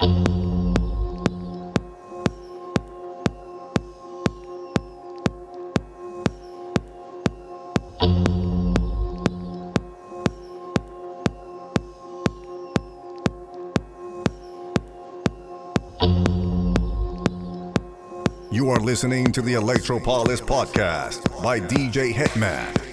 You are listening to the Electropolis podcast by DJ Hitman.